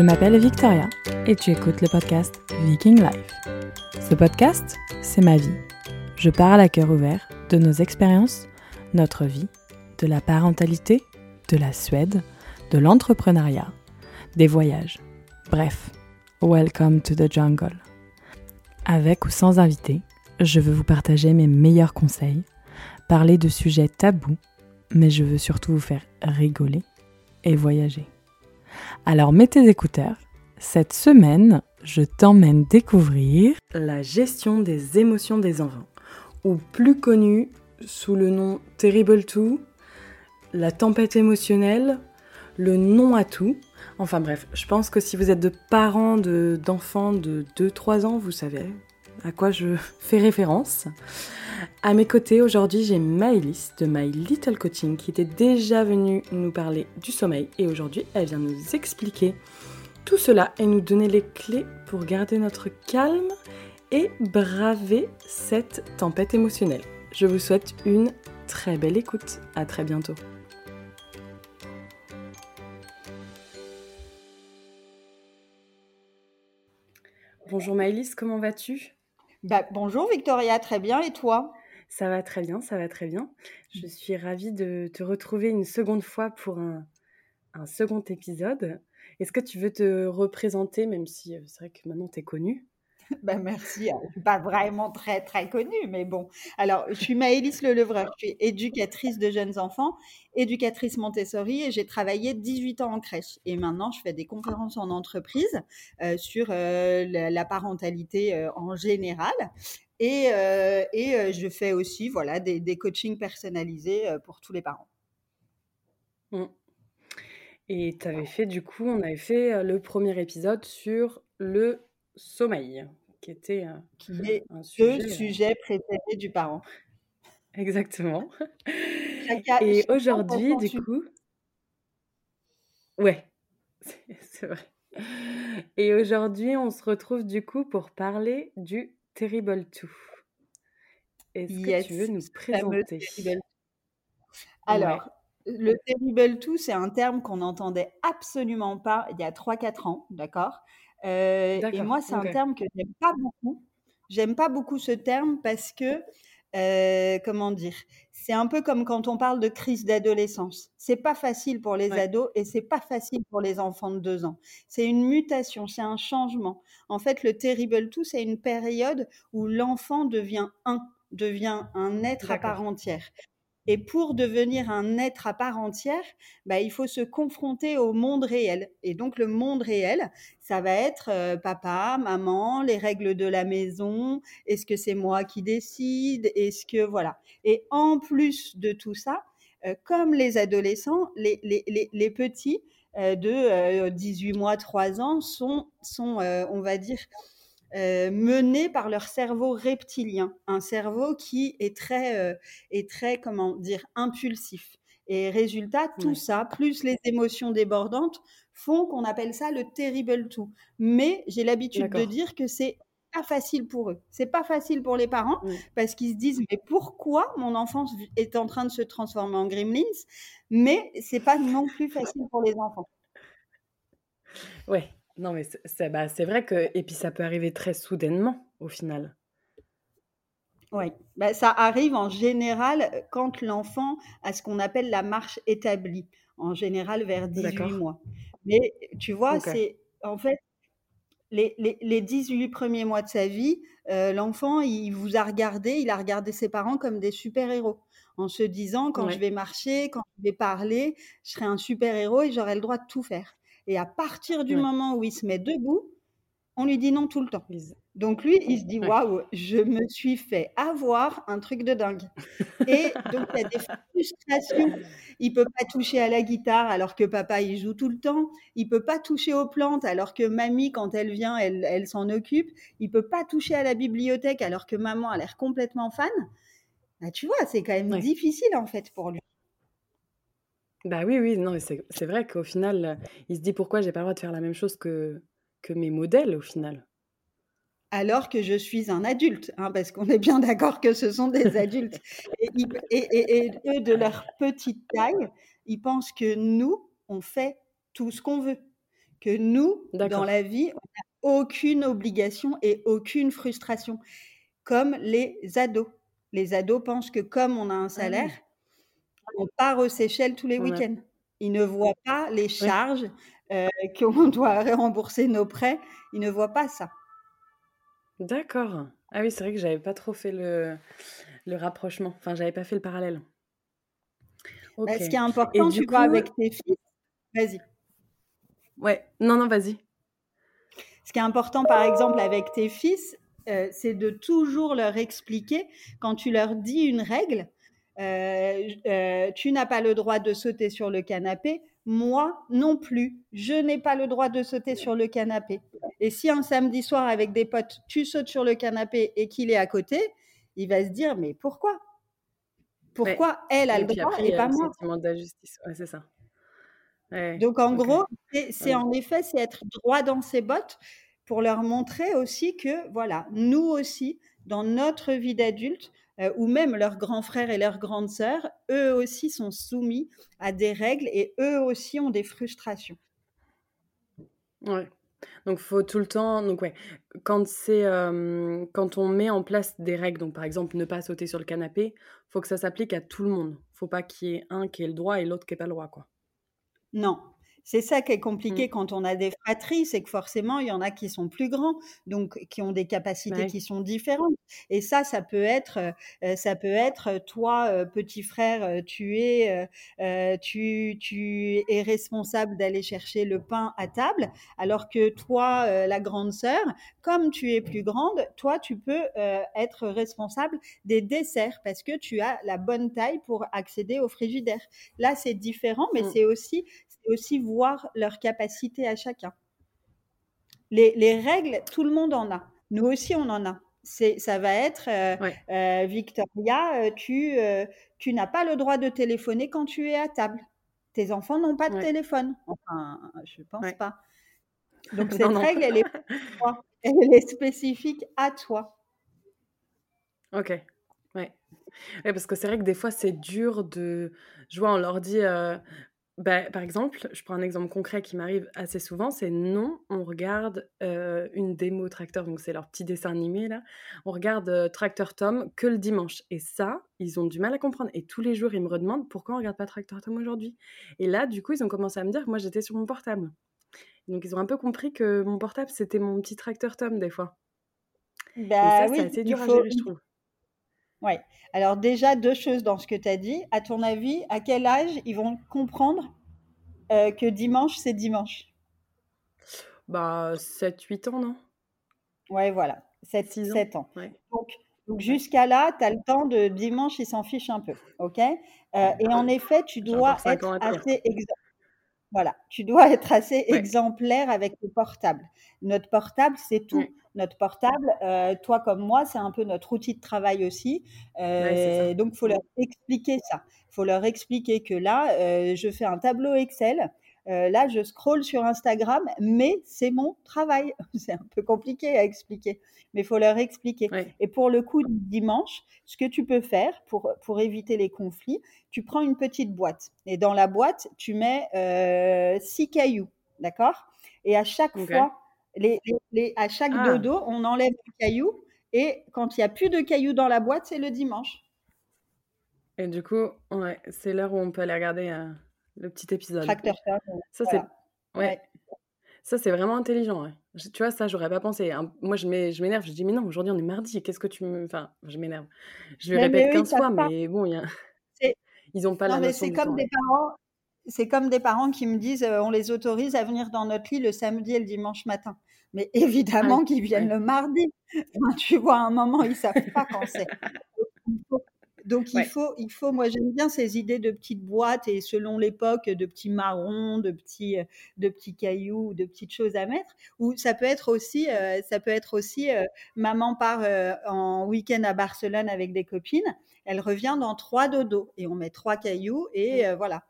Je m'appelle Victoria et tu écoutes le podcast Viking Life. Ce podcast, c'est ma vie. Je parle à cœur ouvert de nos expériences, notre vie, de la parentalité, de la Suède, de l'entrepreneuriat, des voyages. Bref, welcome to the jungle. Avec ou sans invité, je veux vous partager mes meilleurs conseils, parler de sujets tabous, mais je veux surtout vous faire rigoler et voyager. Alors mets tes écouteurs. Cette semaine, je t'emmène découvrir la gestion des émotions des enfants, ou plus connue sous le nom Terrible Two, la tempête émotionnelle, le non à tout. Enfin bref, je pense que si vous êtes de parents d'enfants de, 2-3 ans, vous savez à quoi je fais référence. À mes côtés, aujourd'hui, j'ai Maëlys de My Little Coaching qui était déjà venue nous parler du sommeil et aujourd'hui, elle vient nous expliquer tout cela et nous donner les clés pour garder notre calme et braver cette tempête émotionnelle. Je vous souhaite une très belle écoute. À très bientôt. Bonjour Maëlys, comment vas-tu? Bah, bonjour Victoria, très bien. Et toi? Ça va très bien, ça va très bien. Je suis ravie de te retrouver une seconde fois pour un, un second épisode. Est-ce que tu veux te représenter, même si euh, c'est vrai que maintenant tu es connue? Ben merci. Je suis pas vraiment très très connue, mais bon. Alors, je suis Maëlys Lelevreur. Je suis éducatrice de jeunes enfants, éducatrice Montessori, et j'ai travaillé 18 ans en crèche. Et maintenant, je fais des conférences en entreprise euh, sur euh, la, parentalité euh, en général. Et, et je fais aussi voilà des, des coachings personnalisés pour tous les parents. Mmh. Et tu avais fait, du coup, on avait fait le premier épisode sur le sommeil qui était un, qui est un sujet, le sujet préféré du parent. Exactement. Et aujourd'hui, du coup, ouais, c'est vrai. Et aujourd'hui, on se retrouve du coup pour parler du Terrible Two. Est-ce que tu veux nous présenter? Alors, le Terrible Two, c'est un terme qu'on n'entendait absolument pas il y a 3-4 ans, d'accord? euh, et moi, c'est un terme que j'aime pas beaucoup. J'aime pas beaucoup ce terme parce que, euh, comment dire, c'est un peu comme quand on parle de crise d'adolescence. C'est pas facile pour les ados et c'est pas facile pour les enfants de deux ans. C'est une mutation, c'est un changement. En fait, le terrible tout, c'est une période où l'enfant devient un, devient un être à part entière. Et pour devenir un être à part entière, bah, il faut se confronter au monde réel. Et donc le monde réel, ça va être euh, papa, maman, les règles de la maison, est-ce que c'est moi qui décide, est-ce que voilà. Et en plus de tout ça, euh, comme les adolescents, les, les, les, les petits euh, de 18 mois, 3 ans sont, sont on va dire, euh, menés par leur cerveau reptilien, un cerveau qui est très, euh, est très comment dire, impulsif. Et résultat, tout ça, plus les émotions débordantes, font qu'on appelle ça le terrible tout. Mais j'ai l'habitude de dire que c'est pas facile pour eux. C'est pas facile pour les parents parce qu'ils se disent mais pourquoi mon enfant est en train de se transformer en gremlins? Mais c'est pas non plus facile pour les enfants. Ouais, non, mais c'est bah, vrai que et puis ça peut arriver très soudainement, au final. Oui, bah, ça arrive en général quand l'enfant a ce qu'on appelle la marche établie, en général vers 18 mois. Mais tu vois, c'est en fait les, les, les 18 premiers mois de sa vie, l'enfant, il vous a regardé, il a regardé ses parents comme des super-héros, en se disant quand je vais marcher, quand je vais parler, je serai un super-héros et j'aurai le droit de tout faire. Et à partir du moment où il se met debout, on lui dit non tout le temps. Donc lui, il se dit waouh, je me suis fait avoir un truc de dingue. Et donc il y a des frustrations. Il peut pas toucher à la guitare alors que papa il joue tout le temps. Il peut pas toucher aux plantes alors que mamie quand elle vient, elle, s'en occupe. Il peut pas toucher à la bibliothèque alors que maman a l'air complètement fan. Bah, tu vois, c'est quand même difficile en fait pour lui. Bah oui, oui, non, c'est vrai qu'au final, il se dit pourquoi j'ai pas le droit de faire la même chose que, que mes modèles au final. Alors que je suis un adulte, hein, parce qu'on est bien d'accord que ce sont des adultes. Et, et, eux, de leur petite taille, ils pensent que nous, on fait tout ce qu'on veut. que nous, dans la vie, on n'a aucune obligation et aucune frustration, comme les ados. Les ados pensent que comme on a un ah salaire, on part aux Seychelles tous les week-ends. Ils ne voient pas les charges, euh, qu'on doit rembourser nos prêts. Ils ne voient pas ça. D'accord. Ah oui, c'est vrai que j'avais pas trop fait le, le rapprochement. Enfin, j'avais pas fait le parallèle. Bah, ce qui est important, tu vois, avec tes fils. Vas-y. Ouais, non, non, vas-y. Ce qui est important, par exemple, avec tes fils, euh, c'est de toujours leur expliquer, quand tu leur dis une règle, euh, euh, tu n'as pas le droit de sauter sur le canapé, moi non plus, je n'ai pas le droit de sauter sur le canapé. Et si un samedi soir avec des potes, tu sautes sur le canapé et qu'il est à côté, il va se dire mais pourquoi? Pourquoi elle a le droit et pas moi? c'est ça. Donc en gros, c'est en effet c'est être droit dans ses bottes pour leur montrer aussi que voilà, nous aussi dans notre vie d'adulte, euh, ou même leurs grands frères et leurs grandes sœurs, eux aussi sont soumis à des règles et eux aussi ont des frustrations. Ouais. Donc faut tout le temps donc ouais, quand c'est quand on met en place des règles donc par exemple ne pas sauter sur le canapé, faut que ça s'applique à tout le monde. Faut pas qu'il y ait un qui ait le droit et l'autre qui ait pas le droit quoi. Non, c'est ça qui est compliqué mmh. quand on a des fratries, c'est que forcément, il y en a qui sont plus grands, donc qui ont des capacités qui sont différentes. Et ça, ça peut être, euh, ça peut être toi, euh, petit frère, euh, tu es, tu, tu es responsable d'aller chercher le pain à table, alors que toi, la grande sœur, comme tu es plus grande, toi, tu peux être responsable des desserts parce que tu as la bonne taille pour accéder au frigidaire. Là, c'est différent, mais mmh. c'est aussi aussi voir leurs capacités à chacun. Les, règles, tout le monde en a. Nous aussi, on en a. C'est, ça va être euh, euh, Victoria, euh, tu, tu n'as pas le droit de téléphoner quand tu es à table. Tes enfants n'ont pas de téléphone. Enfin, je ne pense pas. Donc cette règle, elle est, elle est spécifique à toi. Ok. Ouais. parce que c'est vrai que des fois, c'est dur de. Je vois, on leur dit bah, par exemple, je prends un exemple concret qui m'arrive assez souvent, c'est non, on regarde une démo Tracteur, donc c'est leur petit dessin animé là, on regarde Tracteur Tom que le dimanche. Et ça, ils ont du mal à comprendre. Et tous les jours, ils me redemandent pourquoi on regarde pas Tracteur Tom aujourd'hui. Et là, du coup, ils ont commencé à me dire que moi, j'étais sur mon portable. Donc, ils ont un peu compris que mon portable, c'était mon petit Tracteur Tom des fois. Bah, et ça, oui, c'est assez dur à gérer, je trouve. Oui. Alors déjà, deux choses dans ce que tu as dit. À ton avis, à quel âge ils vont comprendre euh, que dimanche, c'est dimanche? Bah, 7-8 ans, non? Ouais, voilà. 7, ans? ans. Donc, jusqu'à là, tu as le temps de dimanche, ils s'en fichent un peu. OK? Euh, Et en effet, tu dois être assez voilà, tu dois être assez exemplaire avec le portable. Notre portable, c'est tout. Notre portable, euh, toi comme moi, c'est un peu notre outil de travail aussi. Euh, donc, il faut leur expliquer ça. Il faut leur expliquer que là, euh, je fais un tableau Excel. Là, je scrolle sur Instagram, mais c'est mon travail. C'est un peu compliqué à expliquer, mais il faut leur expliquer. Et pour le coup, dimanche, ce que tu peux faire pour, pour éviter les conflits, tu prends une petite boîte et dans la boîte, tu mets six cailloux, d'accord? Et à chaque fois, les, à chaque ah. dodo, on enlève un caillou. Et quand il n'y a plus de cailloux dans la boîte, c'est le dimanche. Et du coup, ouais, c'est l'heure où on peut aller regarder euh, le petit épisode. Tracteur Ça, c'est ouais. Ça, c'est vraiment intelligent. tu vois, ça, j'aurais pas pensé. Moi, je m'énerve. Je dis, mais non, aujourd'hui, on est mardi. Qu'est-ce que tu me. Enfin, je m'énerve. Je le répète 15 fois, mais bon, il y a... ils n'ont pas non, la mais c'est comme des parents c'est comme des parents qui me disent euh, on les autorise à venir dans notre lit le samedi et le dimanche matin. Mais évidemment qu'ils viennent le mardi. tu vois, à un moment, ils savent pas quand c'est. Donc il faut, il faut, moi j'aime bien ces idées de petites boîtes et selon l'époque de petits marrons, de petits, de petits cailloux, de petites choses à mettre. Ou ça peut être aussi, euh, ça peut être aussi, euh, maman part en week-end à Barcelone avec des copines, elle revient dans trois dodos et on met trois cailloux et voilà.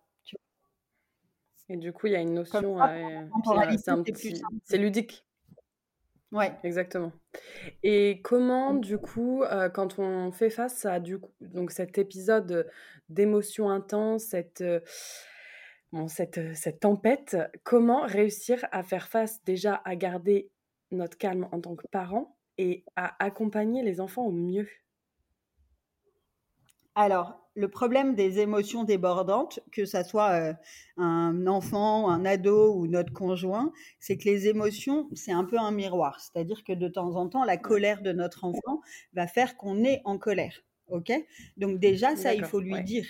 Et du coup, il y a une notion. Euh, c'est ludique. Ouais. Exactement. Et comment, mmh. du coup, euh, quand on fait face à du coup, donc cet épisode d'émotions intenses, cette, euh, bon, cette, cette tempête, comment réussir à faire face déjà à garder notre calme en tant que parent et à accompagner les enfants au mieux? Alors, le problème des émotions débordantes, que ça soit euh, un enfant, un ado ou notre conjoint, c'est que les émotions, c'est un peu un miroir. C'est-à-dire que de temps en temps, la colère de notre enfant va faire qu'on est en colère. OK? Donc déjà, ça, il faut lui dire.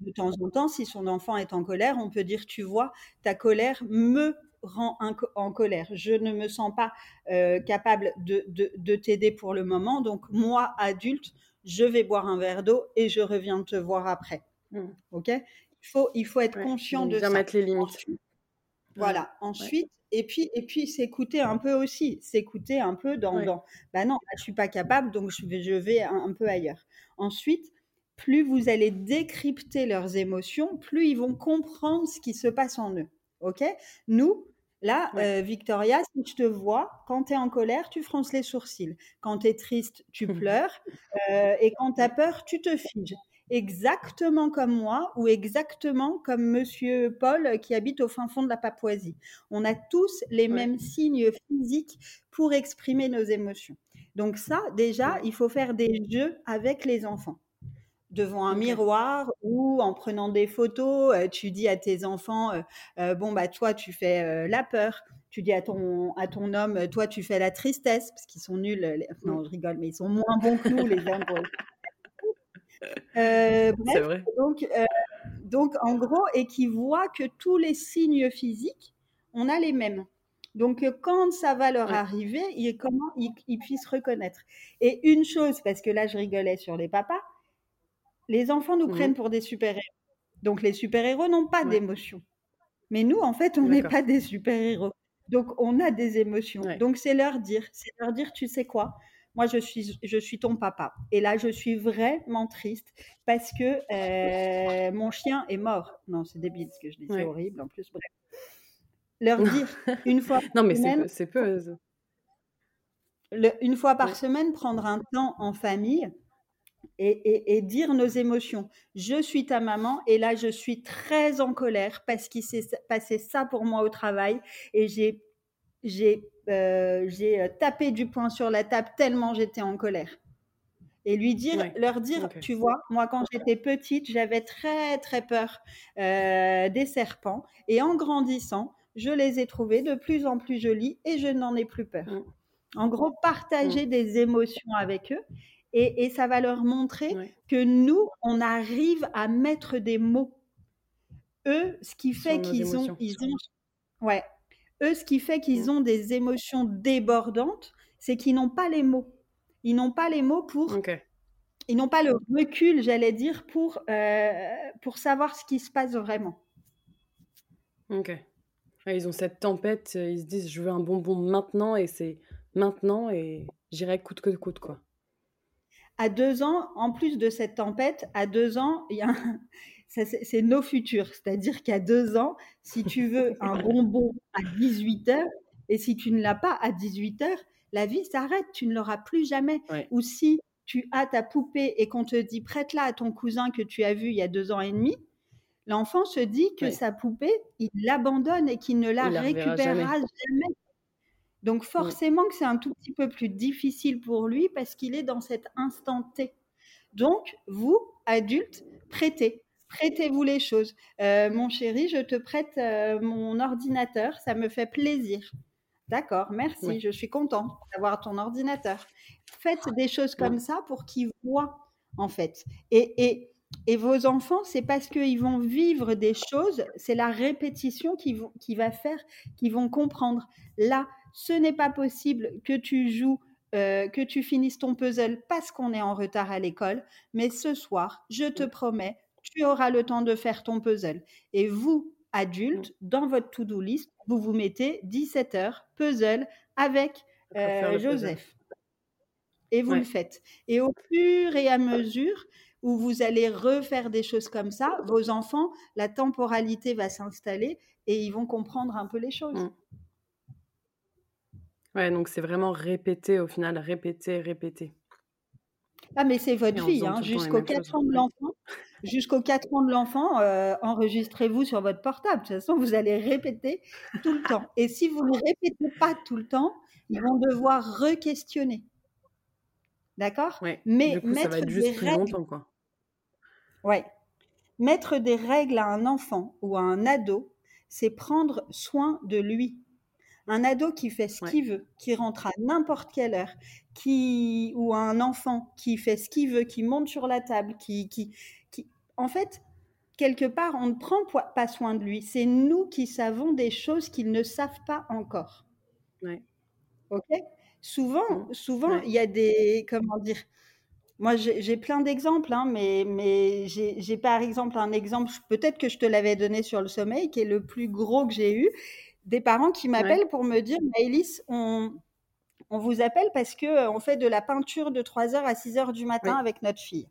De temps en temps, si son enfant est en colère, on peut dire, tu vois, ta colère me rend en colère. Je ne me sens pas euh, capable de, de t'aider pour le moment. Donc moi, adulte, je vais boire un verre d'eau et je reviens te voir après. Mmh. OK? Il faut, il faut être conscient de bien ça. mettre les limites. voilà. Ensuite, et puis, et puis s'écouter un peu aussi. S'écouter un peu dans, dans bah non, je suis pas capable, donc je vais, je vais un, peu ailleurs. Ensuite, plus vous allez décrypter leurs émotions, plus ils vont comprendre ce qui se passe en eux. OK? Nous, Là, euh, Victoria, si je te vois, quand tu es en colère, tu fronces les sourcils. Quand tu es triste, tu pleures. Euh, et quand tu as peur, tu te figes. Exactement comme moi ou exactement comme Monsieur Paul qui habite au fin fond de la Papouasie. On a tous les mêmes signes physiques pour exprimer nos émotions. Donc ça, déjà, il faut faire des jeux avec les enfants devant un miroir ou en prenant des photos, euh, tu dis à tes enfants, euh, euh, bon, bah, toi, tu fais la peur. Tu dis à ton, à ton homme, toi, tu fais la tristesse, parce qu'ils sont nuls. Non, je rigole, mais ils sont moins bons que nous, les hommes. C'est vrai. Donc, donc, en gros, et qui voient que tous les signes physiques, on a les mêmes. Donc, quand ça va leur arriver, ils, comment ils, ils, puissent reconnaître. Et une chose, parce que là, je rigolais sur les papas, les enfants nous mmh prennent pour des super-héros. Donc les super-héros n'ont pas d'émotions. Mais nous, en fait, on n'est pas des super-héros. Donc on a des émotions. Donc c'est leur dire, c'est leur dire, tu sais quoi? Moi, je suis, je suis ton papa. Et là, je suis vraiment triste parce que euh, mon chien est mort. Non, c'est débile ce que je dis, c'est horrible. En plus, bref. Leur dire une fois non, mais c'est peu. une fois par semaine, prendre un temps en famille et, dire nos émotions. Je suis ta maman et là, je suis très en colère parce qu'il s'est passé ça pour moi au travail et j'ai j'ai euh, euh, tapé du poing sur la table tellement j'étais en colère. Et lui dire, leur dire, tu vois, moi quand j'étais petite, j'avais très très peur euh, des serpents et en grandissant, je les ai trouvés de plus en plus jolis et je n'en ai plus peur. Mm. En gros, partager mm. des émotions avec eux et, ça va leur montrer que nous, on arrive à mettre des mots. Eux, ce qui fait qu'ils ont, ils ont, ouais, eux, ce qui fait qu'ils mmh. ont des émotions débordantes, c'est qu'ils n'ont pas les mots. Ils n'ont pas les mots pour. Ils n'ont pas le recul, j'allais dire, pour, euh, pour savoir ce qui se passe vraiment. Ok. ils ont cette tempête, ils se disent je veux un bonbon maintenant et c'est maintenant et j'irai coûte que coûte quoi à deux ans, en plus de cette tempête, à deux ans, il y a c'est nos futurs. C'est-à-dire qu'à deux ans, si tu veux un bonbon à 18 heures, et si tu ne l'as pas à 18 heures, la vie s'arrête, tu ne l'auras plus jamais. Ou si tu as ta poupée et qu'on te dit prête-la à ton cousin que tu as vu il y a deux ans et demi, l'enfant se dit que sa poupée, il l'abandonne et qu'il ne la, récupérera jamais. Donc mmh. forcément que c'est un tout petit peu plus difficile pour lui parce qu'il est dans cet instant T. Donc, vous, adultes, prêtez. Prêtez-vous les choses. Euh, mon chéri, je te prête euh, mon ordinateur, ça me fait plaisir. D'accord, merci, je suis contente d'avoir ton ordinateur. Faites des choses comme ça pour qu'ils voient, en fait. Et, et, et vos enfants, c'est parce qu'ils vont vivre des choses, c'est la répétition qui, qui va faire qu'ils vont comprendre. Là, ce n'est pas possible que tu joues, euh, que tu finisses ton puzzle parce qu'on est en retard à l'école, mais ce soir, je te promets, tu auras le temps de faire ton puzzle. Et vous, adultes, dans votre to-do list, vous vous mettez 17 heures puzzle avec euh, Joseph. Et vous le faites. Et au fur et à mesure où vous allez refaire des choses comme ça, vos enfants, la temporalité va s'installer et ils vont comprendre un peu les choses. Mmh. Ouais, donc c'est vraiment répéter au final, répéter, répéter. Ah, mais c'est votre vie, hein, jusqu'aux 4 ans de l'enfant. Jusqu'aux 4 ans de l'enfant, euh, enregistrez-vous sur votre portable. De toute façon, vous allez répéter tout le temps. Et si vous ne répétez pas tout le temps, ils vont devoir re-questionner. D'accord? Mais mettre des règles. Ouais. Mettre des règles à un enfant ou à un ado, c'est prendre soin de lui. Un ado qui fait ce qu'il veut, qui rentre à n'importe quelle heure, qui ou un enfant qui fait ce qu'il veut, qui monte sur la table, qui, qui, qui... en fait, quelque part, on ne prend pas soin de lui. C'est nous qui savons des choses qu'ils ne savent pas encore. Ouais. Ok? Souvent, mmh. souvent, il y a des, comment dire. Moi, j'ai plein d'exemples, hein, mais, mais j'ai par exemple un exemple, peut-être que je te l'avais donné sur le sommeil, qui est le plus gros que j'ai eu des parents qui m'appellent pour me dire Maëlys, on, on vous appelle parce que on fait de la peinture de 3h à 6h du matin avec notre fille.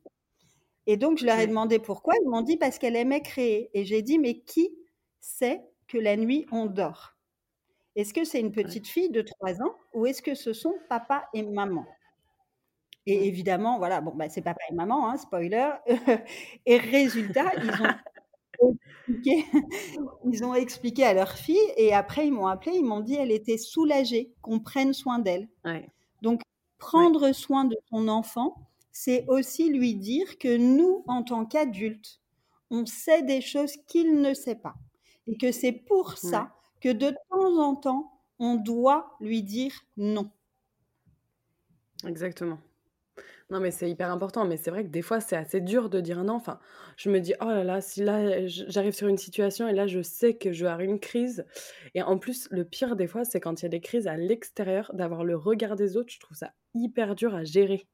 Et donc, je leur ai demandé pourquoi. Ils m'ont dit parce qu'elle aimait créer. Et j'ai dit, mais qui sait que la nuit, on dort? Est-ce que c'est une petite fille de 3 ans ou est-ce que ce sont papa et maman? Et évidemment, voilà, bon, bah, c'est papa et maman, hein, spoiler. et résultat, ils ont ils ont expliqué à leur fille et après ils m'ont appelé, ils m'ont dit elle était soulagée qu'on prenne soin d'elle. Donc prendre soin de son enfant, c'est aussi lui dire que nous, en tant qu'adultes, on sait des choses qu'il ne sait pas et que c'est pour ça que de temps en temps, on doit lui dire non. Exactement. Non, mais c'est hyper important. Mais c'est vrai que des fois, c'est assez dur de dire non. Enfin, je me dis, oh là là, si là, j'arrive sur une situation et là, je sais que je vais avoir une crise. Et en plus, le pire des fois, c'est quand il y a des crises à l'extérieur, d'avoir le regard des autres. Je trouve ça hyper dur à gérer.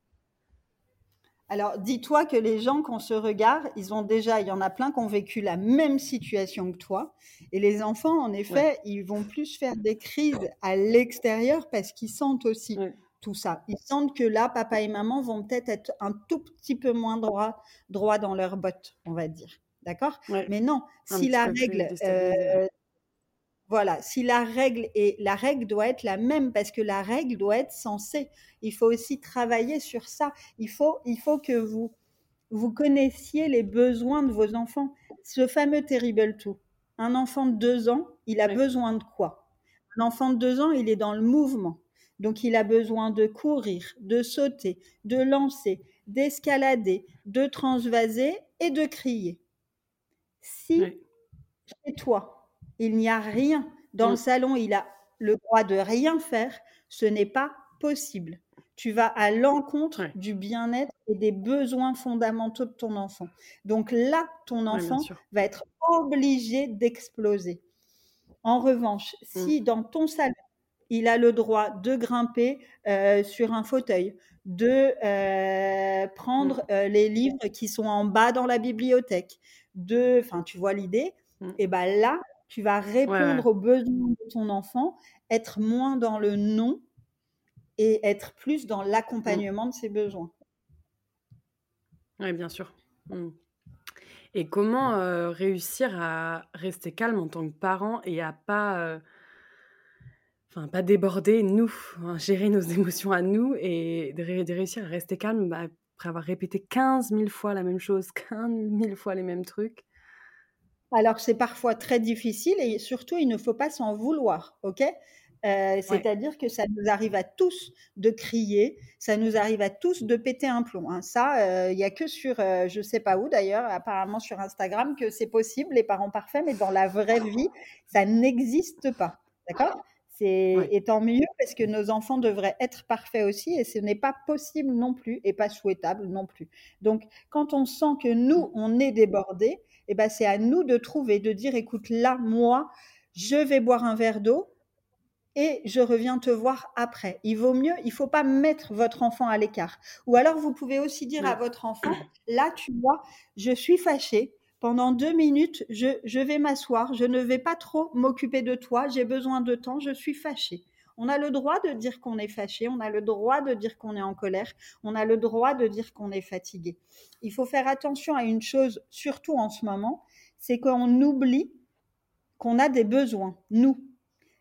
Alors, dis-toi que les gens qu'on se regarde, ils ont déjà, il y en a plein qui ont vécu la même situation que toi. Et les enfants, en effet, ils vont plus faire des crises à l'extérieur parce qu'ils sentent aussi tout ça. Ils sentent que là, papa et maman vont peut-être être un tout petit peu moins droit, droit dans leurs bottes, on va dire. D'accord? Mais non, si la règle, euh, voilà, si la règle est, la règle doit être la même parce que la règle doit être censée. Il faut aussi travailler sur ça. Il faut, il faut que vous, vous connaissiez les besoins de vos enfants. Ce fameux terrible tout. Un enfant de deux ans, il a besoin de quoi? Un enfant de deux ans, il est dans le mouvement. Donc il a besoin de courir, de sauter, de lancer, d'escalader, de transvaser et de crier. Si chez toi, il n'y a rien, dans le mm. salon, il a le droit de rien faire, ce n'est pas possible. Tu vas à l'encontre du bien-être et des besoins fondamentaux de ton enfant. Donc là, ton enfant va être obligé d'exploser. En revanche, mm. si dans ton salon, il a le droit de grimper euh, sur un fauteuil, de euh, prendre mmh. euh, les livres qui sont en bas dans la bibliothèque, de, enfin, tu vois l'idée. Mmh. Et ben là, tu vas répondre aux besoins de ton enfant, être moins dans le non et être plus dans mmh. l'accompagnement de ses besoins. Oui, bien sûr. Et comment réussir à rester calme en tant que parent et à pas enfin pas déborder, nous, hein, gérer nos émotions à nous et de, réussir à rester calme bah, après avoir répété 15 000 fois la même chose, 15 000 fois les mêmes trucs. Alors c'est parfois très difficile et surtout il ne faut pas s'en vouloir, ok? Euh, C'est-à-dire que ça nous arrive à tous de crier, ça nous arrive à tous de péter un plomb. Hein. Ça, euh, il n'y a que sur, euh, je ne sais pas où d'ailleurs, apparemment sur Instagram, que c'est possible, les parents parfaits, mais dans la vraie vie, ça n'existe pas. D'accord? Et tant mieux parce que nos enfants devraient être parfaits aussi et ce n'est pas possible non plus et pas souhaitable non plus. Donc, quand on sent que nous, mmh. on est débordé, eh ben, c'est à nous de trouver, de dire, écoute, là, moi, je vais boire un verre d'eau et je reviens te voir après. Il vaut mieux, il faut pas mettre votre enfant à l'écart. Ou alors, vous pouvez aussi dire à votre enfant, là, tu vois, je suis fâchée, pendant deux minutes, je, vais m'asseoir, je ne vais pas trop m'occuper de toi, j'ai besoin de temps, je suis fâchée. On a le droit de dire qu'on est fâché, on a le droit de dire qu'on est en colère, on a le droit de dire qu'on est fatigué. Il faut faire attention à une chose, surtout en ce moment, c'est qu'on oublie qu'on a des besoins, nous.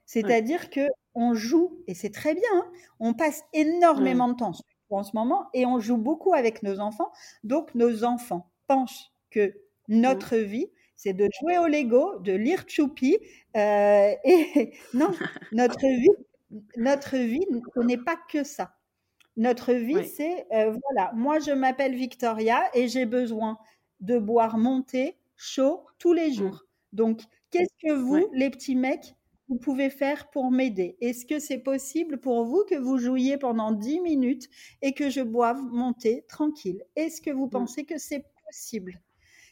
C'est-à-dire que on joue, et c'est très bien, hein, on passe énormément de temps en ce moment et on joue beaucoup avec nos enfants. Donc, nos enfants pensent que notre vie, c'est de jouer au Lego, de lire Choupi. Euh, et non, notre vie, notre vie, ce n'est pas que ça. Notre vie, c'est, euh, voilà, moi je m'appelle Victoria et j'ai besoin de boire mon thé chaud tous les mmh. jours. Donc, qu'est-ce que vous, les petits mecs, vous pouvez faire pour m'aider? Est-ce que c'est possible pour vous que vous jouiez pendant 10 minutes et que je boive mon thé tranquille? Est-ce que vous mmh. pensez que c'est possible?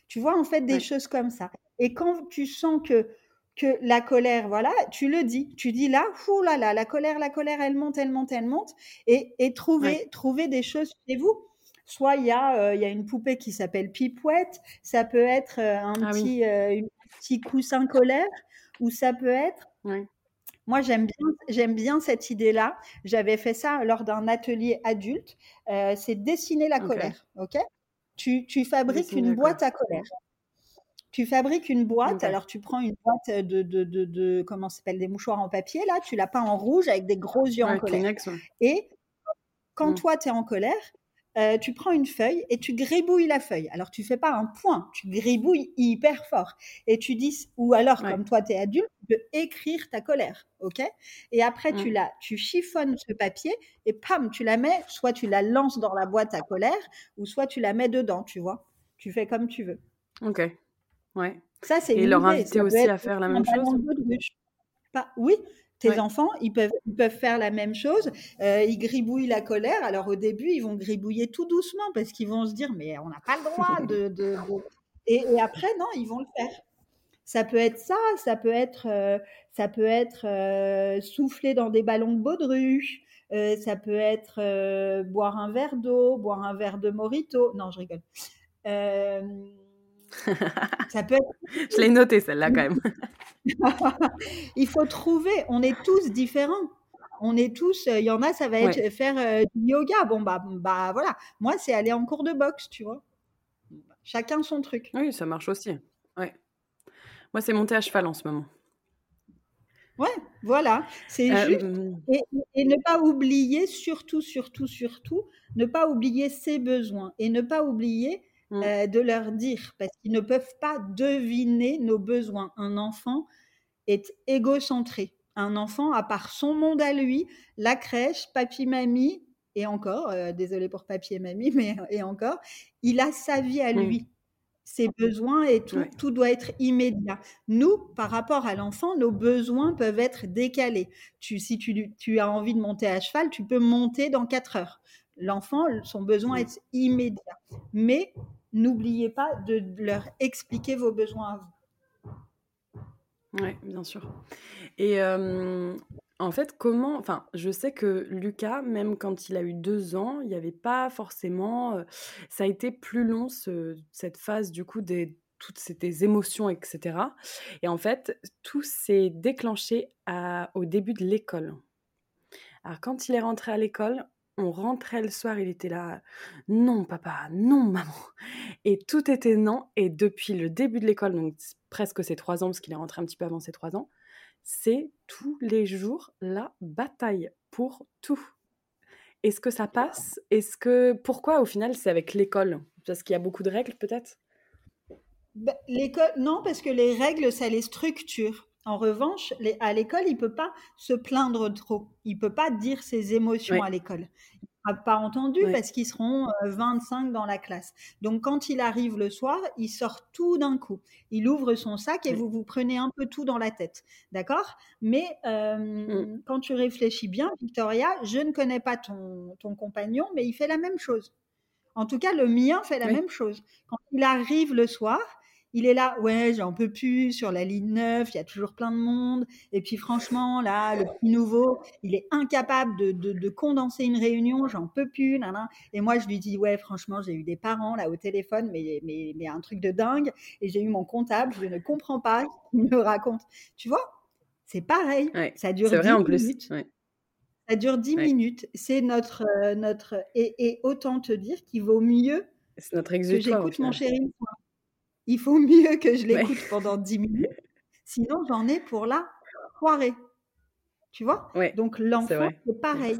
Tu vois, en fait, des choses comme ça. Et quand tu sens que que la colère, voilà, tu le dis, tu dis là, fou là là, la colère, la colère, elle monte, elle monte, elle monte, et, et trouver, trouver des choses chez vous. Soit il y, a, euh, il y a une poupée qui s'appelle Pipouette, ça peut être euh, un petit, euh, petit coussin colère, ou ça peut être. Moi, j'aime bien, j'aime bien cette idée-là. J'avais fait ça lors d'un atelier adulte. c'est dessiner la colère, ok? Tu, tu fabriques une boîte à colère. Tu fabriques une boîte, alors tu prends une boîte de, de, de, de comment s'appelle, des mouchoirs en papier, là, tu la peins en rouge avec des gros yeux en colère. Et quand mmh. toi, tu es en colère, euh, tu prends une feuille et tu gribouilles la feuille. Alors, tu fais pas un point, tu gribouilles hyper fort. Et tu dis, ou alors, comme toi, tu es adulte, tu peux écrire ta colère, ok? Et après, tu, mmh. la, tu chiffonnes ce papier et pam, tu la mets, soit tu la lances dans la boîte à colère, ou soit tu la mets dedans, tu vois? Tu fais comme tu veux. Ok. Ouais. Ça, c'est Et leur inviter aussi à faire la même chose? oui, tes enfants, ils peuvent, ils peuvent faire la même chose. Euh, ils gribouillent la colère. Alors au début, ils vont gribouiller tout doucement parce qu'ils vont se dire mais on n'a pas le droit de. de, Et, après, non, ils vont le faire. Ça peut être ça, ça peut être, euh, ça peut être euh, souffler dans des ballons de baudruche, ça peut être boire un verre d'eau, boire un verre de morito. Non, je rigole. Ça peut Je l'ai noté celle-là quand même. Il faut trouver, on est tous différents. On est tous, il y en a, ça va être faire euh, du yoga. Bon, bah, bah voilà. Moi, c'est aller en cours de boxe, tu vois. Chacun son truc. Oui, ça marche aussi. Ouais. Moi, c'est monter à cheval en ce moment. Ouais, voilà. C'est euh, juste. Et, et, ne pas oublier, surtout, surtout, surtout, ne pas oublier ses besoins et ne pas oublier Mmh. Euh, de leur dire, parce qu'ils ne peuvent pas deviner nos besoins. Un enfant est égocentré. Un enfant, à part son monde à lui, la crèche, papy, mamie, et encore, euh, désolé pour papy et mamie, mais et encore, il a sa vie à mmh. lui. Ses besoins et tout, tout doit être immédiat. Nous, par rapport à l'enfant, nos besoins peuvent être décalés. Tu, si tu, tu as envie de monter à cheval, tu peux monter dans 4 heures. L'enfant, son besoin mmh. est immédiat. Mais n'oubliez pas de leur expliquer vos besoins à vous. Oui, bien sûr. Et en fait, comment. Enfin, je sais que Lucas, même quand il a eu deux ans, il n'y avait pas forcément. ça a été plus long, cette phase, du coup, des toutes ces émotions, etc. Et en fait, tout s'est déclenché au début de l'école. Alors, quand il est rentré à l'école, on rentrait le soir, il était là, non papa, non maman. Et tout était non. Et depuis le début de l'école, donc presque ses trois ans, parce qu'il est rentré un petit peu avant ses trois ans, c'est tous les jours la bataille pour tout. Est-ce que ça passe? Est-ce que pourquoi au final c'est avec l'école? Parce qu'il y a beaucoup de règles peut-être? Bah, l'école, non, parce que les règles, ça les structure. En revanche, à l'école, il peut pas se plaindre trop. Il peut pas dire ses émotions à l'école. Il sera pas entendu parce qu'ils seront 25 euh, dans la classe. Donc, quand il arrive le soir, il sort tout d'un coup. Il ouvre son sac et vous vous prenez un peu tout dans la tête. D'accord? Mais euh, mmh. quand tu réfléchis bien, Victoria, je ne connais pas ton, ton compagnon, mais il fait la même chose. En tout cas, le mien fait la même chose. Quand il arrive le soir, il est là, ouais, j'en peux plus, sur la ligne 9, il y a toujours plein de monde. Et puis franchement, là, le petit nouveau, il est incapable de, condenser une réunion, j'en peux plus. Et moi, je lui dis, ouais, franchement, j'ai eu des parents là au téléphone, mais, mais, mais un truc de dingue. Et j'ai eu mon comptable, je ne comprends pas il me raconte. Tu vois, c'est pareil. ça dure 10 minutes. Ça dure 10 minutes. C'est notre, euh, notre. Et, autant te dire qu'il vaut mieux notre que j'écoute mon chéri il faut mieux que je l'écoute pendant 10 minutes. Sinon, j'en ai pour la soirée. Tu vois? Donc, l'enfant, c'est pareil.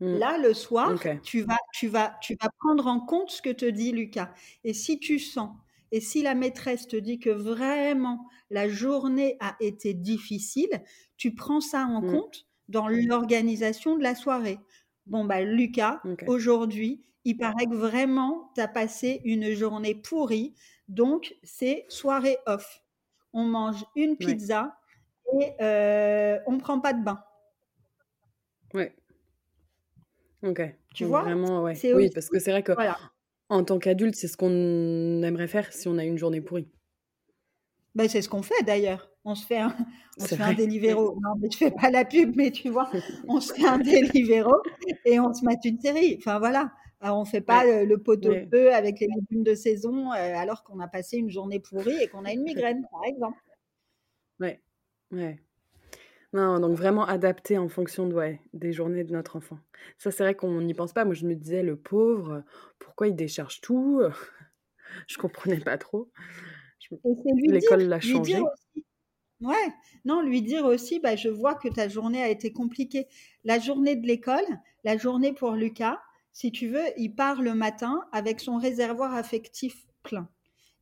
Mmh. Là, le soir, tu, vas, tu, vas, tu vas prendre en compte ce que te dit Lucas. Et si tu sens, et si la maîtresse te dit que vraiment la journée a été difficile, tu prends ça en mmh. compte dans l'organisation de la soirée. Bon, bah, Lucas, aujourd'hui, il paraît que vraiment, tu as passé une journée pourrie. Donc, c'est soirée off. On mange une pizza et euh, on ne prend pas de bain. Ouais. Ok. Tu vois? vraiment, ouais. Oui, parce que c'est vrai que en tant qu'adulte, c'est ce qu'on aimerait faire si on a une journée pourrie. Ben, c'est ce qu'on fait d'ailleurs. On se fait un, on se fait un Deliveroo. Non, mais je fais pas la pub, mais tu vois, on se fait un Deliveroo et on se met une série. Enfin voilà. Alors, on fait pas le, pot de feu avec les légumes de saison euh, alors qu'on a passé une journée pourrie et qu'on a une migraine, par exemple. Ouais, ouais. Non, donc vraiment adapté en fonction de, ouais, des journées de notre enfant. Ça, c'est vrai qu'on n'y pense pas. Moi, je me disais, le pauvre, pourquoi il décharge tout? Je comprenais pas trop. L'école l'a changé. Ouais, non, lui dire aussi, bah, je vois que ta journée a été compliquée. La journée de l'école, la journée pour Lucas, si tu veux, il part le matin avec son réservoir affectif plein.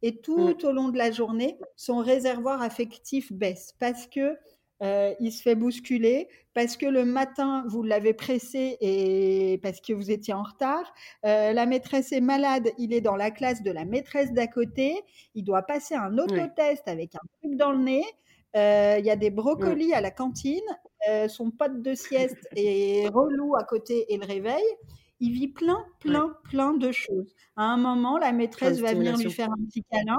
Et mmh. tout au long de la journée, son réservoir affectif baisse parce que euh, il se fait bousculer parce que le matin, vous l'avez pressé et parce que vous étiez en retard. Euh, la maîtresse est malade, il est dans la classe de la maîtresse d'à côté. Il doit passer un autotest avec un truc dans le nez. Euh, il y a des brocolis à la cantine. son pote de sieste est relou à côté et le réveille. Il vit plein, plein, plein de choses. À un moment, la maîtresse va venir lui faire un petit câlin.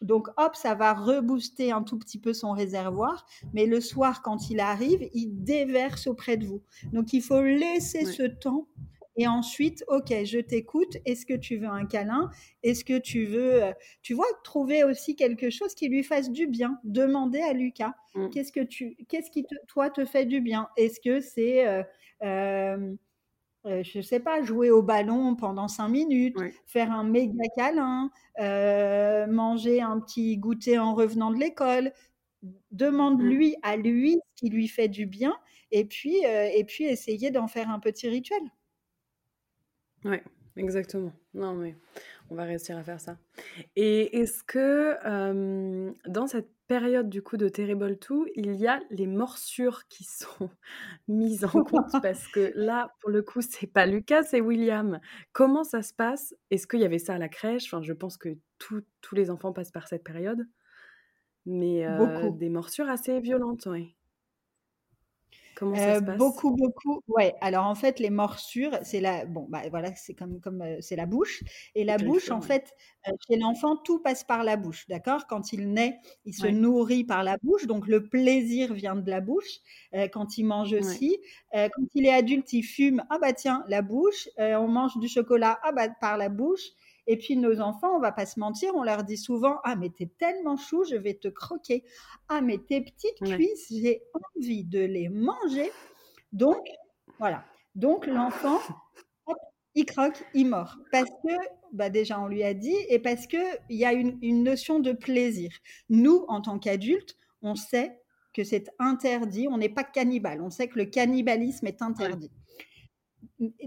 Donc, hop, ça va rebooster un tout petit peu son réservoir. Mais le soir, quand il arrive, il déverse auprès de vous. Donc, il faut laisser ce temps. Et ensuite, OK, je t'écoute. Est-ce que tu veux un câlin? Est-ce que tu veux, euh, tu vois, trouver aussi quelque chose qui lui fasse du bien? Demander à Lucas, mmh. qu'est-ce que tu, qu'est-ce qui, toi, te fait du bien? Est-ce que c'est euh, euh, euh, je ne sais pas, jouer au ballon pendant cinq minutes, faire un méga câlin, euh, manger un petit goûter en revenant de l'école. Demande-lui mmh. à lui ce qui lui fait du bien et puis, euh, et puis essayer d'en faire un petit rituel. Oui, exactement. Non, mais on va réussir à faire ça. Et est-ce que dans cette période du coup de Terrible 2, il y a les morsures qui sont mises en compte parce que là, pour le coup, c'est pas Lucas, c'est William. Comment ça se passe? Est-ce qu'il y avait ça à la crèche? Enfin, je pense que tous les enfants passent par cette période, mais des morsures assez violentes, oui. Comment ça se passe? Beaucoup, beaucoup. Ouais. Alors en fait, les morsures, c'est la, bon, bah voilà, c'est comme, comme c'est la bouche. Et la bouche, en fait, chez l'enfant, tout passe par la bouche, d'accord? Quand il naît, il se nourrit par la bouche, donc le plaisir vient de la bouche. quand il mange aussi, quand il est adulte, il fume. Ah bah tiens, la bouche. on mange du chocolat. Ah bah par la bouche. Et puis nos enfants, on va pas se mentir, on leur dit souvent Ah, mais t'es tellement chou, je vais te croquer. Ah, mais tes petites cuisses, j'ai envie de les manger. Donc, voilà. Donc, l'enfant, il croque, il mord. Parce que, bah déjà, on lui a dit, et parce qu'il y a une, notion de plaisir. Nous, en tant qu'adultes, on sait que c'est interdit. On n'est pas cannibale. On sait que le cannibalisme est interdit.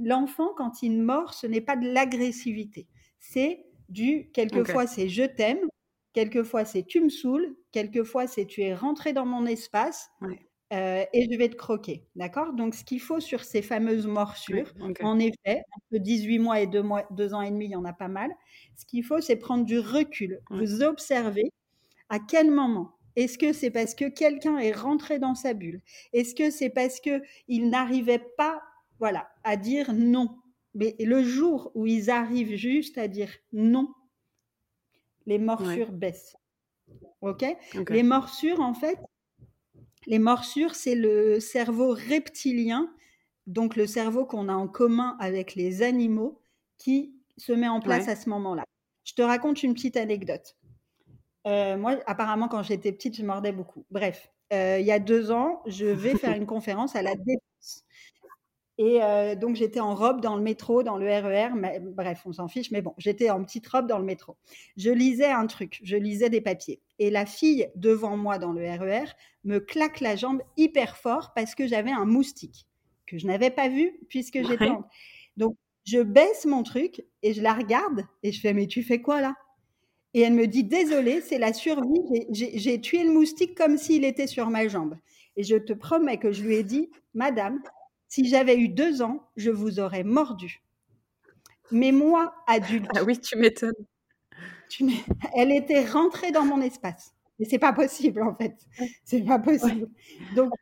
L'enfant, quand il mord, ce n'est pas de l'agressivité c'est du, quelquefois c'est je t'aime, quelquefois c'est tu me saoules, quelquefois c'est tu es rentré dans mon espace euh, et je vais te croquer. D'accord? Donc ce qu'il faut sur ces fameuses morsures, en effet, entre 18 mois et 2, mois, 2 ans et demi, il y en a pas mal. Ce qu'il faut, c'est prendre du recul. Vous observez à quel moment est-ce que c'est parce que quelqu'un est rentré dans sa bulle? Est-ce que c'est parce qu'il n'arrivait pas voilà, à dire non? Mais le jour où ils arrivent juste à dire non, les morsures baissent. ok? Les morsures, en fait, les morsures, c'est le cerveau reptilien, donc le cerveau qu'on a en commun avec les animaux, qui se met en place à ce moment-là. Je te raconte une petite anecdote. Euh, moi, apparemment, quand j'étais petite, je mordais beaucoup. Bref, euh, il y a deux ans, je vais faire une conférence à la Défense. Et euh, donc, j'étais en robe dans le métro, dans le RER. Mais, bref, on s'en fiche, mais bon, j'étais en petite robe dans le métro. Je lisais un truc, je lisais des papiers. Et la fille devant moi dans le RER me claque la jambe hyper fort parce que j'avais un moustique. que je n'avais pas vu puisque j'étais Donc, je baisse mon truc et je la regarde et je fais Mais tu fais quoi là? Et elle me dit Désolée, c'est la survie. J'ai tué le moustique comme s'il était sur ma jambe. Et je te promets que je lui ai dit Madame, si j'avais eu deux ans, je vous aurais mordu. Mais moi, adulte. Ah oui, tu m'étonnes. Elle était rentrée dans mon espace. Et c'est pas possible, en fait. C'est pas possible. Donc,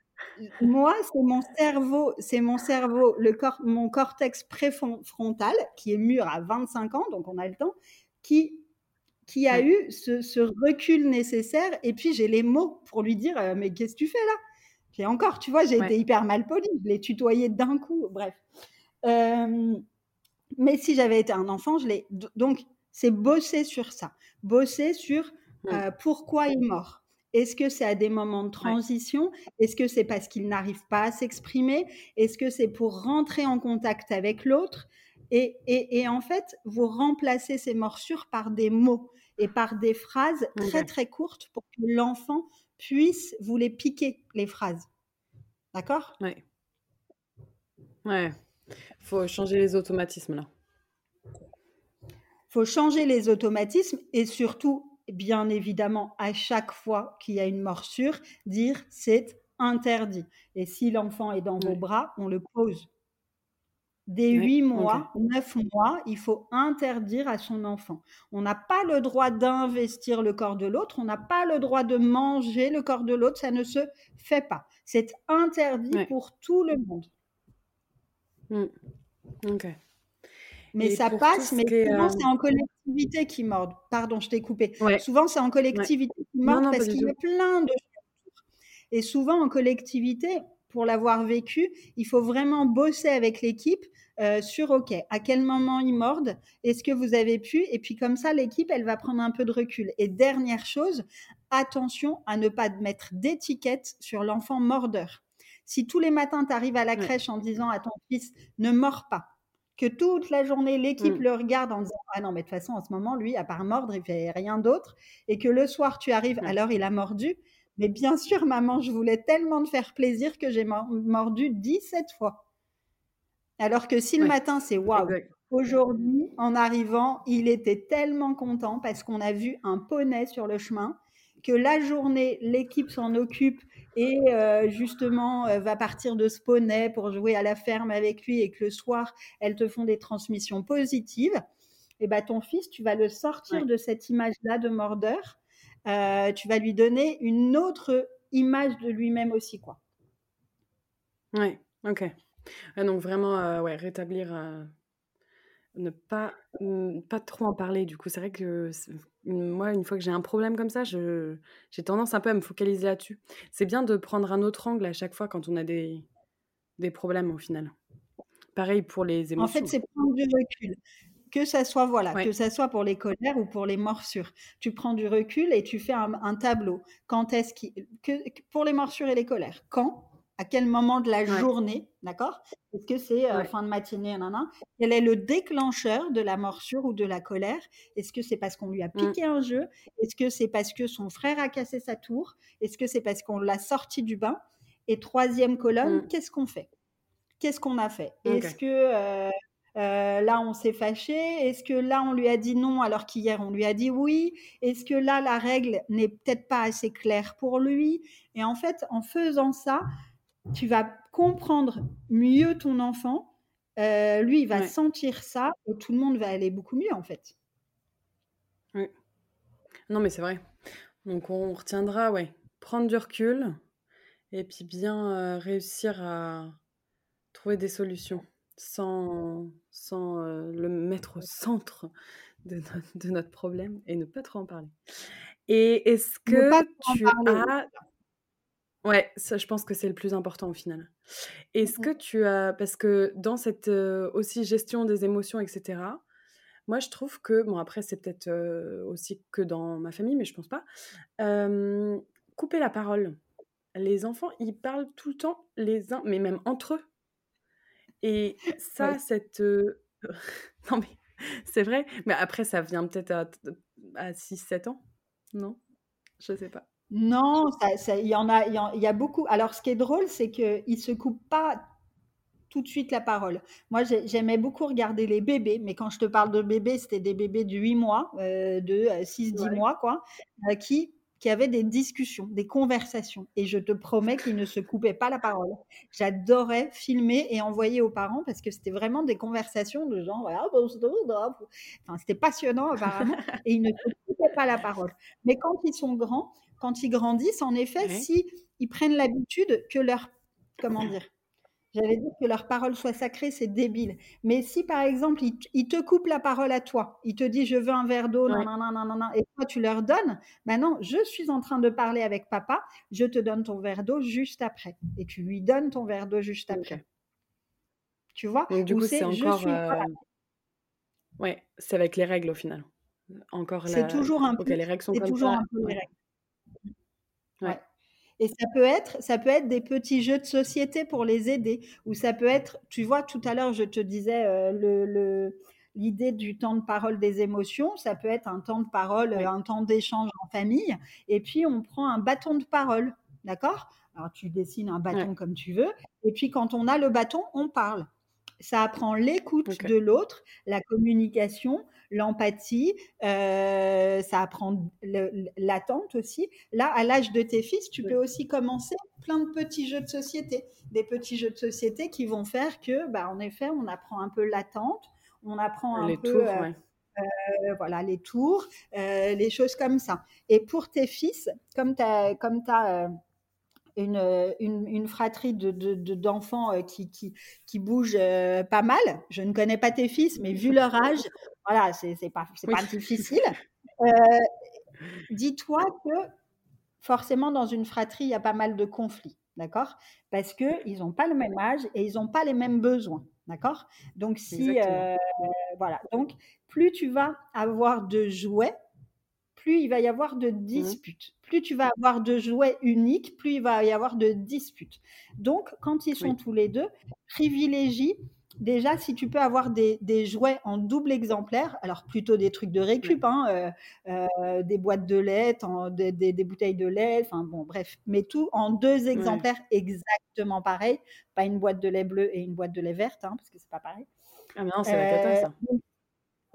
moi, c'est mon cerveau, c'est mon cerveau, le corps, mon cortex préfrontal, qui est mûr à 25 ans, donc on a le temps, qui, qui a eu ce, recul nécessaire. Et puis, j'ai les mots pour lui dire euh, Mais qu'est-ce que tu fais là? J'ai encore, tu vois, j'ai été hyper mal poli, je l'ai tutoyé d'un coup, bref. Euh, mais si j'avais été un enfant, je l'ai. Donc, c'est bosser sur ça, bosser sur euh, pourquoi il est mort. Est-ce que c'est à des moments de transition? Est-ce que c'est parce qu'il n'arrive pas à s'exprimer? Est-ce que c'est pour rentrer en contact avec l'autre? Et, et, en fait, vous remplacez ces morsures par des mots et par des phrases très très courtes pour que l'enfant puisse vous les piquer, les phrases. D'accord? Oui. Ouais. Faut changer les automatismes là. Faut changer les automatismes et surtout bien évidemment, à chaque fois qu'il y a une morsure, dire c'est interdit. Et si l'enfant est dans vos bras, on le pose. Dès huit mois, neuf mois, il faut interdire à son enfant. On n'a pas le droit d'investir le corps de l'autre, on n'a pas le droit de manger le corps de l'autre, ça ne se fait pas. C'est interdit pour tout le monde. Mmh. Ok. Mais ça passe, mais souvent, c'est en collectivité qui mordent. Pardon, je t'ai coupé. Souvent, c'est en collectivité qui mordent parce qu'il y a plein de choses. Et souvent, en collectivité, pour l'avoir vécu, il faut vraiment bosser avec l'équipe euh, sur OK, à quel moment ils mordent, est-ce que vous avez pu, et puis comme ça, l'équipe, elle va prendre un peu de recul. Et dernière chose, attention à ne pas mettre d'étiquette sur l'enfant mordeur. Si tous les matins, tu arrives à la crèche en disant à ton fils, ne mords pas, que toute la journée, l'équipe mmh. le regarde en disant Ah non, mais de toute façon, en ce moment, lui, à part mordre, il fait rien d'autre. Et que le soir, tu arrives, alors il a mordu. Mais bien sûr, maman, je voulais tellement te faire plaisir que j'ai mordu 17 fois. Alors que si le matin, c'est waouh, aujourd'hui, en arrivant, il était tellement content parce qu'on a vu un poney sur le chemin que la journée, l'équipe s'en occupe et euh, justement euh, va partir de ce poney pour jouer à la ferme avec lui et que le soir, elles te font des transmissions positives, et ben ton fils, tu vas le sortir de cette image-là de mordeur. Euh, tu vas lui donner une autre image de lui-même aussi, quoi. Ouais, ok. donc vraiment, ouais, rétablir ne pas, pas trop en parler. Du coup, c'est vrai que moi, une fois que j'ai un problème comme ça, j'ai tendance un peu à me focaliser là-dessus. C'est bien de prendre un autre angle à chaque fois quand on a des, des problèmes au final. Pareil pour les émotions. En fait, c'est prendre du recul. Que ça soit voilà, que ça soit pour les colères ou pour les morsures. Tu prends du recul et tu fais un, tableau. Quand est-ce que pour les morsures et les colères, quand à quel moment de la journée, d'accord? Est-ce que c'est euh, fin de matinée, nan, Quel est le déclencheur de la morsure ou de la colère? Est-ce que c'est parce qu'on lui a mmh. piqué un jeu? Est-ce que c'est parce que son frère a cassé sa tour? Est-ce que c'est parce qu'on l'a sorti du bain? Et troisième colonne, mmh. qu'est-ce qu'on fait? Qu'est-ce qu'on a fait? Est-ce que euh, euh, là, on s'est fâché Est-ce que là, on lui a dit non alors qu'hier, on lui a dit oui? Est-ce que là, la règle n'est peut-être pas assez claire pour lui? Et en fait, en faisant ça, tu vas comprendre mieux ton enfant. Euh, lui, il va sentir ça et tout le monde va aller beaucoup mieux, en fait. Oui. Non, mais c'est vrai. Donc, on retiendra, ouais, prendre du recul et puis bien euh, réussir à trouver des solutions sans, sans euh, le mettre au centre de, de, notre problème et ne pas trop en parler. Et est-ce que tu as Ouais, ça, je pense que c'est le plus important au final. Est-ce mmh que tu as, parce que dans cette aussi gestion des émotions, etc., moi je trouve que, bon après c'est peut-être aussi que dans ma famille, mais je pense pas, couper la parole. Les enfants, ils parlent tout le temps les uns, mais même entre eux. Et ça, cette... non mais c'est vrai, mais après ça vient peut-être à, à 6-7 ans, non? Je sais pas. Non, il y en a, il y, a beaucoup. Alors, ce qui est drôle, c'est qu'ils ne se coupent pas tout de suite la parole. Moi, j'aimais beaucoup regarder les bébés, mais quand je te parle de bébés, c'était des bébés de 8 mois, euh, de 6-10 mois, quoi, qui qui avaient des discussions, des conversations. Et je te promets qu'ils ne se coupaient pas la parole. J'adorais filmer et envoyer aux parents parce que c'était vraiment des conversations de genre, ah, enfin, c'était passionnant apparemment. et ils ne se coupaient pas la parole. Mais quand ils sont grands, quand ils grandissent, en effet, si ils prennent l'habitude que leur, comment dire, J'allais dire que leur parole soit sacrée, c'est débile. Mais si par exemple, ils, te coupent la parole à toi, ils te disent je veux un verre d'eau, et toi tu leur donnes, ben non, je suis en train de parler avec papa, je te donne ton verre d'eau juste après. Et tu lui donnes ton verre d'eau juste après. Tu vois? Donc, du coup, c'est encore. Euh, ouais, c'est avec les règles au final. Encore C'est toujours un peu. les règles sont comme toujours un peu les règles. Ouais. Et ça peut être, ça peut être des petits jeux de société pour les aider, ou ça peut être, tu vois, tout à l'heure je te disais euh, le, l'idée du temps de parole des émotions, ça peut être un temps de parole, un temps d'échange en famille, et puis on prend un bâton de parole, d'accord? Alors tu dessines un bâton comme tu veux, et puis quand on a le bâton, on parle. Ça apprend l'écoute de l'autre, la communication, l'empathie, euh, ça apprend l'attente aussi. Là, à l'âge de tes fils, tu peux aussi commencer plein de petits jeux de société, des petits jeux de société qui vont faire que, bah, en effet, on apprend un peu l'attente, on apprend un peu. Euh, euh, voilà, les tours, les choses comme ça. Et pour tes fils, comme tu as, comme as une, une, fratrie d'enfants de, de, qui, qui, qui bougent pas mal. Je ne connais pas tes fils, mais vu leur âge, voilà, c'est pas, pas difficile. Euh, dis-toi que forcément, dans une fratrie, il y a pas mal de conflits, d'accord? Parce qu'ils n'ont pas le même âge et ils n'ont pas les mêmes besoins, d'accord? Donc, si. Euh, voilà. Donc, plus tu vas avoir de jouets, plus il va y avoir de mmh. disputes. Plus tu vas avoir de jouets uniques, plus il va y avoir de disputes. Donc, quand ils sont tous les deux, privilégie déjà si tu peux avoir des, jouets en double exemplaire, alors plutôt des trucs de récup, hein, euh, euh, des boîtes de lait, des, bouteilles de lait, enfin bon, bref, mais tout en deux exemplaires exactement pareil, pas une boîte de lait bleu et une boîte de lait verte, hein, parce que c'est pas pareil. Ah mais non, c'est la cata ça.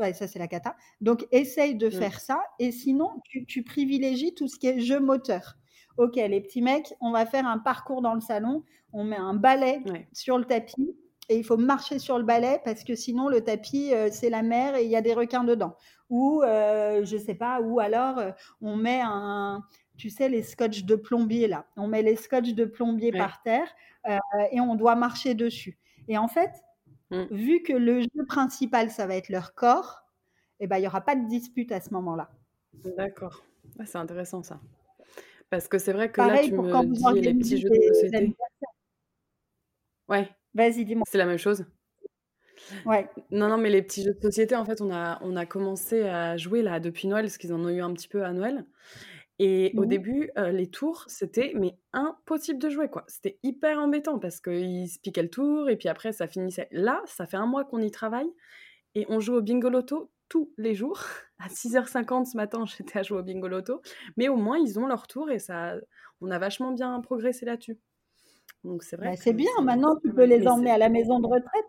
Euh, Ouais, ça c'est la cata. Donc essaye de faire ça et sinon tu, privilégies tout ce qui est jeu moteur. Ok, les petits mecs, on va faire un parcours dans le salon, on met un balai sur le tapis et il faut marcher sur le balai parce que sinon le tapis euh, c'est la mer et il y a des requins dedans. Ou euh, je sais pas, ou alors euh, on met un, tu sais les scotch de plombier là, on met les scotch de plombier par terre et on doit marcher dessus. Et en fait, Mmh. Vu que le jeu principal, ça va être leur corps, eh ben, il n'y aura pas de dispute à ce moment-là. D'accord. c'est intéressant ça. Parce que c'est vrai que là, tu me dis les petits jeux de société. Ouais. Vas-y, dis-moi. C'est la même chose. Ouais. Non, non, mais les petits jeux de société, en fait, on a, on a commencé à jouer là depuis Noël, parce qu'ils en ont eu un petit peu à Noël. Et au mmh début, les tours, c'était mais impossible de jouer quoi. C'était hyper embêtant parce qu'ils se piquaient le tour et puis après ça finissait. Là, ça fait un mois qu'on y travaille et on joue au bingo loto tous les jours. À 6h50 ce matin, j'étais à jouer au bingo loto, mais au moins ils ont leur tour et ça, on a vachement bien progressé là-dessus. Donc c'est vrai. Bah, c'est bien. Maintenant, tu peux les emmener à la maison de retraite.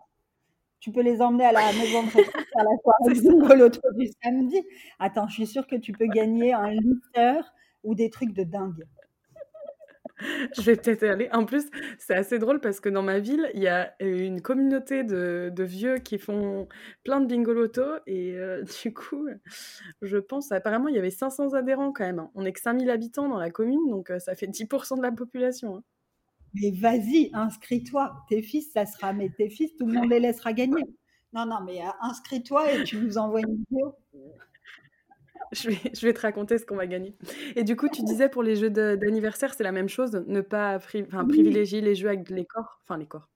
Tu peux les emmener à la maison de retraite à la soirée bingo loto du samedi. Attends, je suis sûre que tu peux gagner un litre ou des trucs de dingue. Je vais peut-être aller. En plus, c'est assez drôle parce que dans ma ville, il y a une communauté de, vieux qui font plein de bingoloto. Et euh, du coup, je pense, apparemment, il y avait 500 adhérents quand même. Hein. On n'est que 5000 habitants dans la commune, donc euh, ça fait 10% de la population. Hein. Mais vas-y, inscris-toi. Tes fils, ça sera. Mais tes fils, tout le monde les laissera gagner. Non, non, mais euh, inscris-toi et tu nous envoies une vidéo. je, vais, je vais te raconter ce qu'on va gagner. Et du coup, tu disais pour les jeux d'anniversaire, c'est la même chose, ne pas privilégier les jeux avec les corps, enfin les corps.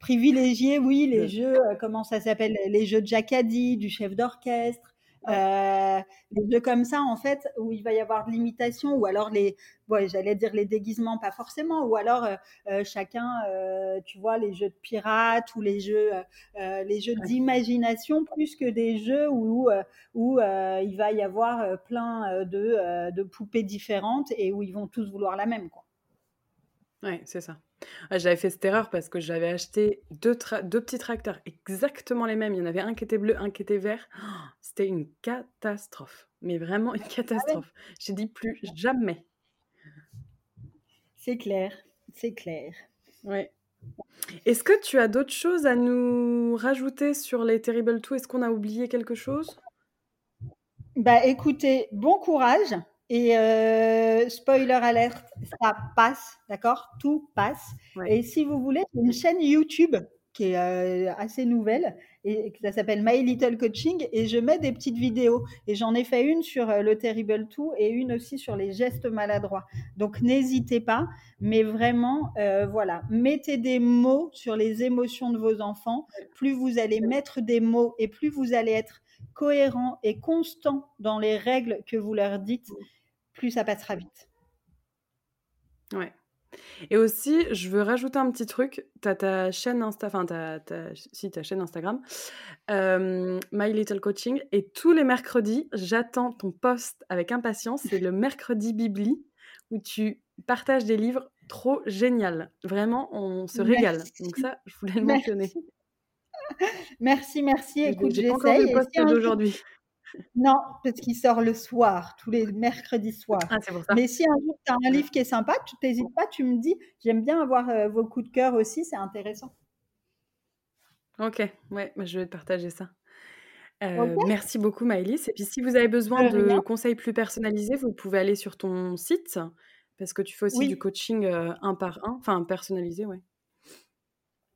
Privilégier, oui, les jeux, euh, comment ça s'appelle, les jeux de Jacadi, du chef d'orchestre, euh, des jeux comme ça, en fait, où il va y avoir de l'imitation, ou alors les, ouais, j'allais dire les déguisements, pas forcément, ou alors euh, euh, chacun, tu vois, les jeux de pirates ou les jeux, les jeux d'imagination, plus que des jeux où, où il va y avoir plein de, de, poupées différentes et où ils vont tous vouloir la même, quoi. Ouais, c'est ça. J'avais fait cette erreur parce que j'avais acheté deux, deux petits tracteurs exactement les mêmes. Il y en avait un qui était bleu, un qui était vert. c'était une catastrophe. Mais vraiment une ah catastrophe. J'ai dit plus jamais. C'est clair, c'est clair. Ouais. Est-ce que tu as d'autres choses à nous rajouter sur les Terrible 2 Est-ce qu'on a oublié quelque chose? Bah écoutez, bon courage. Et euh, spoiler alert, ça passe, d'accord? Tout passe. Et si vous voulez, une chaîne YouTube qui est euh, assez nouvelle et ça s'appelle My Little Coaching et je mets des petites vidéos et j'en ai fait une sur euh, le Terrible 2 et une aussi sur les gestes maladroits. Donc n'hésitez pas, mais vraiment voilà, mettez des mots sur les émotions de vos enfants. Plus vous allez mettre des mots et plus vous allez être cohérent et constant dans les règles que vous leur dites plus ça passera vite. Ouais. Et aussi, je veux rajouter un petit truc. Tu as ta chaîne Insta, enfin, si, ta chaîne Instagram, euh, My Little Coaching. Et tous les mercredis, j'attends ton post avec impatience. C'est le mercredi Bibli où tu partages des livres trop génial. Vraiment, on se régale. Donc ça, je voulais le mentionner. Merci, merci. Écoute, j'essaye. d'aujourd'hui. Non, parce qu'il sort le soir, tous les mercredis soirs. Ah, Mais si un jour tu as un livre qui est sympa, tu t'hésites pas, tu me dis, j'aime bien avoir euh, vos coups de cœur aussi, c'est intéressant. Ok, ouais, bah, je vais te partager ça. Euh, merci beaucoup Maëlys. Et puis si vous avez besoin de conseils plus personnalisés, vous pouvez aller sur ton site, parce que tu fais aussi du coaching euh, un par un, enfin personnalisé, ouais.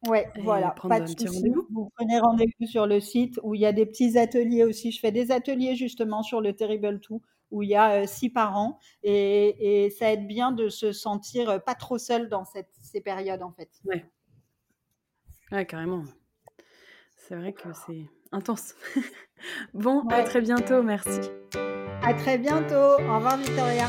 Ouais, voilà, pas de souci. Vous prenez rendez-vous sur le site où il y a des petits ateliers aussi. Je fais des ateliers justement sur le Terrible 2 où il y a six parents et, et, ça aide bien de se sentir pas trop seul dans cette, ces périodes en fait. Ouais. ouais, carrément. C'est vrai que c'est intense. bon, à très bientôt, merci. À très bientôt. Au revoir Victoria.